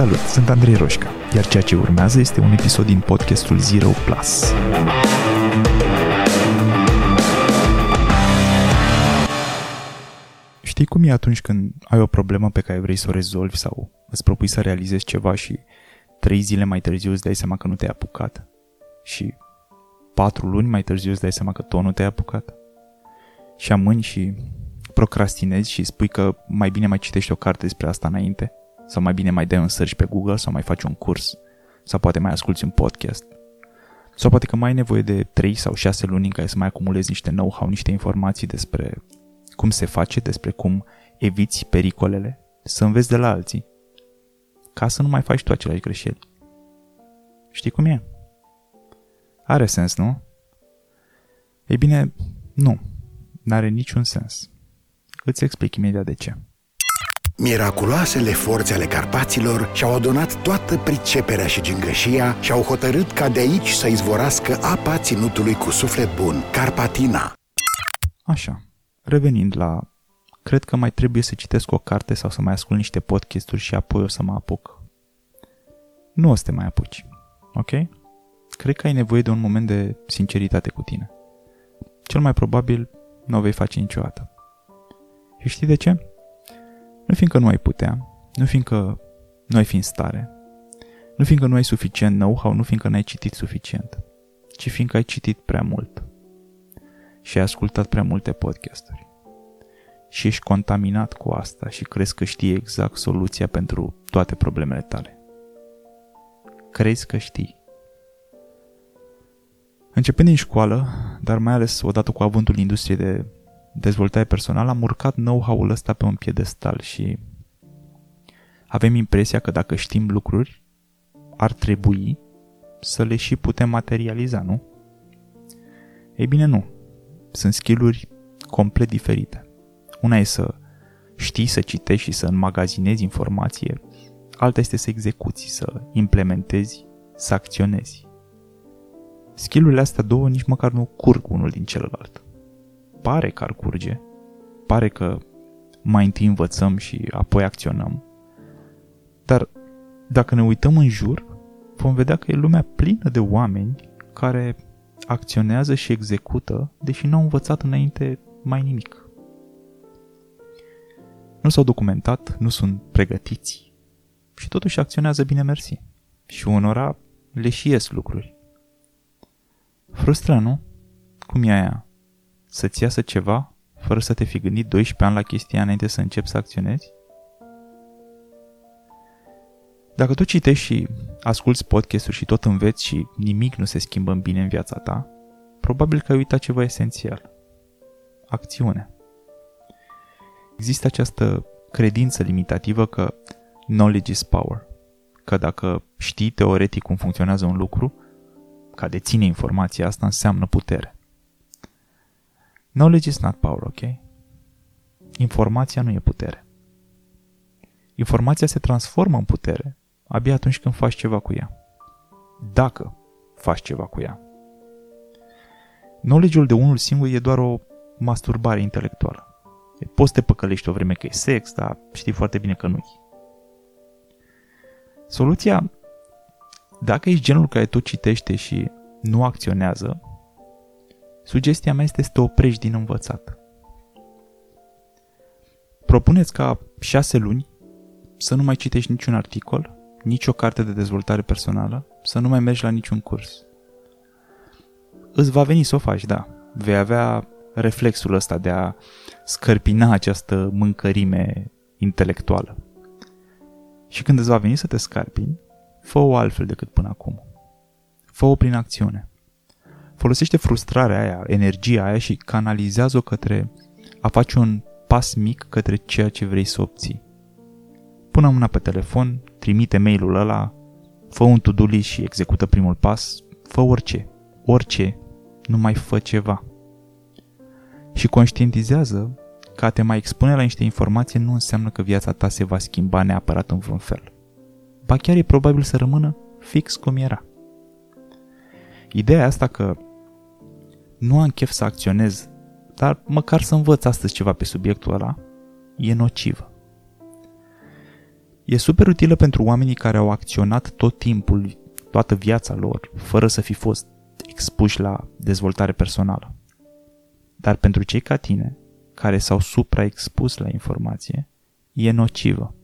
Salut, sunt Andrei Roșca, iar ceea ce urmează este un episod din podcastul Zero Plus. Știi cum e atunci când ai o problemă pe care vrei să o rezolvi sau îți propui să realizezi ceva și trei zile mai târziu îți dai seama că nu te-ai apucat? Și patru luni mai târziu îți dai seama că tot nu te-ai apucat? Și amâni și procrastinezi și spui că mai bine mai citești o carte despre asta înainte? Sau mai bine mai dai un search pe Google sau mai faci un curs? Sau poate mai asculti un podcast? Sau poate că mai ai nevoie de 3 sau 6 luni în care să mai acumulezi niște know-how, niște informații despre cum se face, despre cum eviți pericolele, să înveți de la alții, ca să nu mai faci tu aceleași greșeli. Știi cum e? Are sens, nu? Ei bine, nu. N-are niciun sens. Îți explic imediat de ce. Miraculoasele forțe ale Carpaților și-au adunat toată priceperea și gingășia și au hotărât ca de aici să izvorască apa ținutului cu suflet bun, Carpatina. Așa, revenind la... Cred că mai trebuie să citesc o carte sau să mai ascult niște podcasturi și apoi o să mă apuc. Nu o să te mai apuci, ok? Cred că ai nevoie de un moment de sinceritate cu tine. Cel mai probabil nu o vei face niciodată. Și știi de ce? Nu fiindcă nu ai putea, nu fiindcă nu ai fi în stare, nu fiindcă nu ai suficient know-how, nu fiindcă n-ai citit suficient, ci fiindcă ai citit prea mult și ai ascultat prea multe podcasturi. Și ești contaminat cu asta și crezi că știi exact soluția pentru toate problemele tale. Crezi că știi. Începând din școală, dar mai ales odată cu avântul industriei de dezvoltare personală, am urcat know-how-ul ăsta pe un piedestal și avem impresia că dacă știm lucruri, ar trebui să le și putem materializa, nu? Ei bine, nu. Sunt skill complet diferite. Una e să știi să citești și să înmagazinezi informație, alta este să execuți, să implementezi, să acționezi. Skillurile astea două nici măcar nu curg unul din celălalt pare că ar curge, pare că mai întâi învățăm și apoi acționăm, dar dacă ne uităm în jur, vom vedea că e lumea plină de oameni care acționează și execută, deși n-au învățat înainte mai nimic. Nu s-au documentat, nu sunt pregătiți și totuși acționează bine mersi. Și unora le și ies lucruri. Frustră, nu? Cum e aia? Să-ți iasă ceva fără să te fi gândit 12 ani la chestia înainte să începi să acționezi? Dacă tu citești și asculți podcasturi și tot înveți și nimic nu se schimbă în bine în viața ta, probabil că ai uitat ceva esențial. Acțiune. Există această credință limitativă că knowledge is power, că dacă știi teoretic cum funcționează un lucru, ca deține informația asta înseamnă putere. Knowledge is not power, ok? Informația nu e putere. Informația se transformă în putere abia atunci când faci ceva cu ea. Dacă faci ceva cu ea. Knowledge-ul de unul singur e doar o masturbare intelectuală. Poți să te păcălești o vreme că e sex, dar știi foarte bine că nu-i. Soluția, dacă ești genul care tot citește și nu acționează, Sugestia mea este să te oprești din învățat. Propuneți ca șase luni să nu mai citești niciun articol, nici o carte de dezvoltare personală, să nu mai mergi la niciun curs. Îți va veni să o faci, da. Vei avea reflexul ăsta de a scărpina această mâncărime intelectuală. Și când îți va veni să te scarpini, fă-o altfel decât până acum. Fă-o prin acțiune folosește frustrarea aia, energia aia și canalizează-o către a face un pas mic către ceea ce vrei să obții. Pune mâna pe telefon, trimite mailul ăla, fă un to-do list și execută primul pas, fă orice, orice, nu mai fă ceva. Și conștientizează că a te mai expune la niște informații nu înseamnă că viața ta se va schimba neapărat în vreun fel. Ba chiar e probabil să rămână fix cum era. Ideea asta că nu am chef să acționez, dar măcar să învăț astăzi ceva pe subiectul ăla, e nocivă. E super utilă pentru oamenii care au acționat tot timpul, toată viața lor, fără să fi fost expuși la dezvoltare personală. Dar pentru cei ca tine, care s-au supraexpus la informație, e nocivă.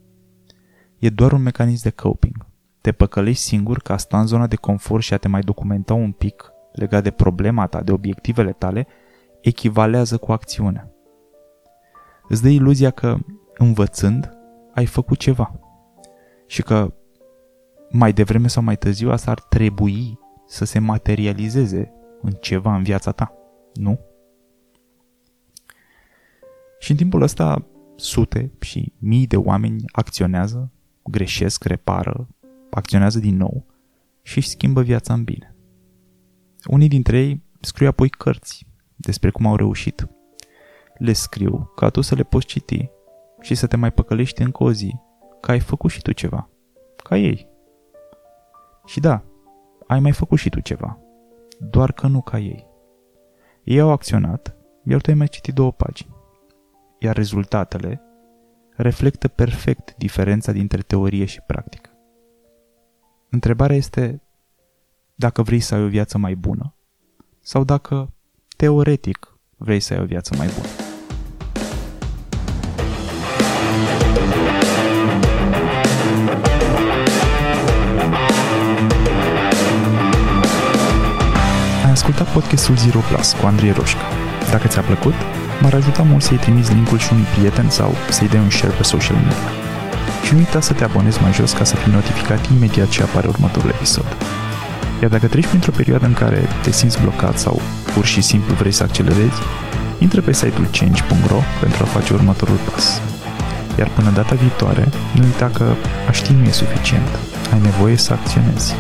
E doar un mecanism de coping. Te păcălești singur ca sta în zona de confort și a te mai documenta un pic legat de problema ta, de obiectivele tale, echivalează cu acțiunea. Îți dă iluzia că, învățând, ai făcut ceva. Și că mai devreme sau mai târziu asta ar trebui să se materializeze în ceva în viața ta, nu? Și în timpul ăsta sute și mii de oameni acționează, greșesc, repară, acționează din nou și își schimbă viața în bine. Unii dintre ei scriu apoi cărți despre cum au reușit. Le scriu ca tu să le poți citi și să te mai păcălești încă o zi că ai făcut și tu ceva, ca ei. Și da, ai mai făcut și tu ceva, doar că nu ca ei. Ei au acționat, iar tu ai mai citit două pagini. Iar rezultatele reflectă perfect diferența dintre teorie și practică. Întrebarea este dacă vrei să ai o viață mai bună sau dacă, teoretic, vrei să ai o viață mai bună. Ai ascultat podcastul Zero Plus cu Andrei Roșca. Dacă ți-a plăcut, m-ar ajuta mult să-i trimiți linkul și unui prieten sau să-i dai un share pe social media. Și nu uita să te abonezi mai jos ca să fii notificat imediat ce apare următorul episod. Iar dacă treci printr-o perioadă în care te simți blocat sau pur și simplu vrei să accelerezi, intră pe site-ul change.ro pentru a face următorul pas. Iar până data viitoare, nu uita că a ști nu e suficient. Ai nevoie să acționezi.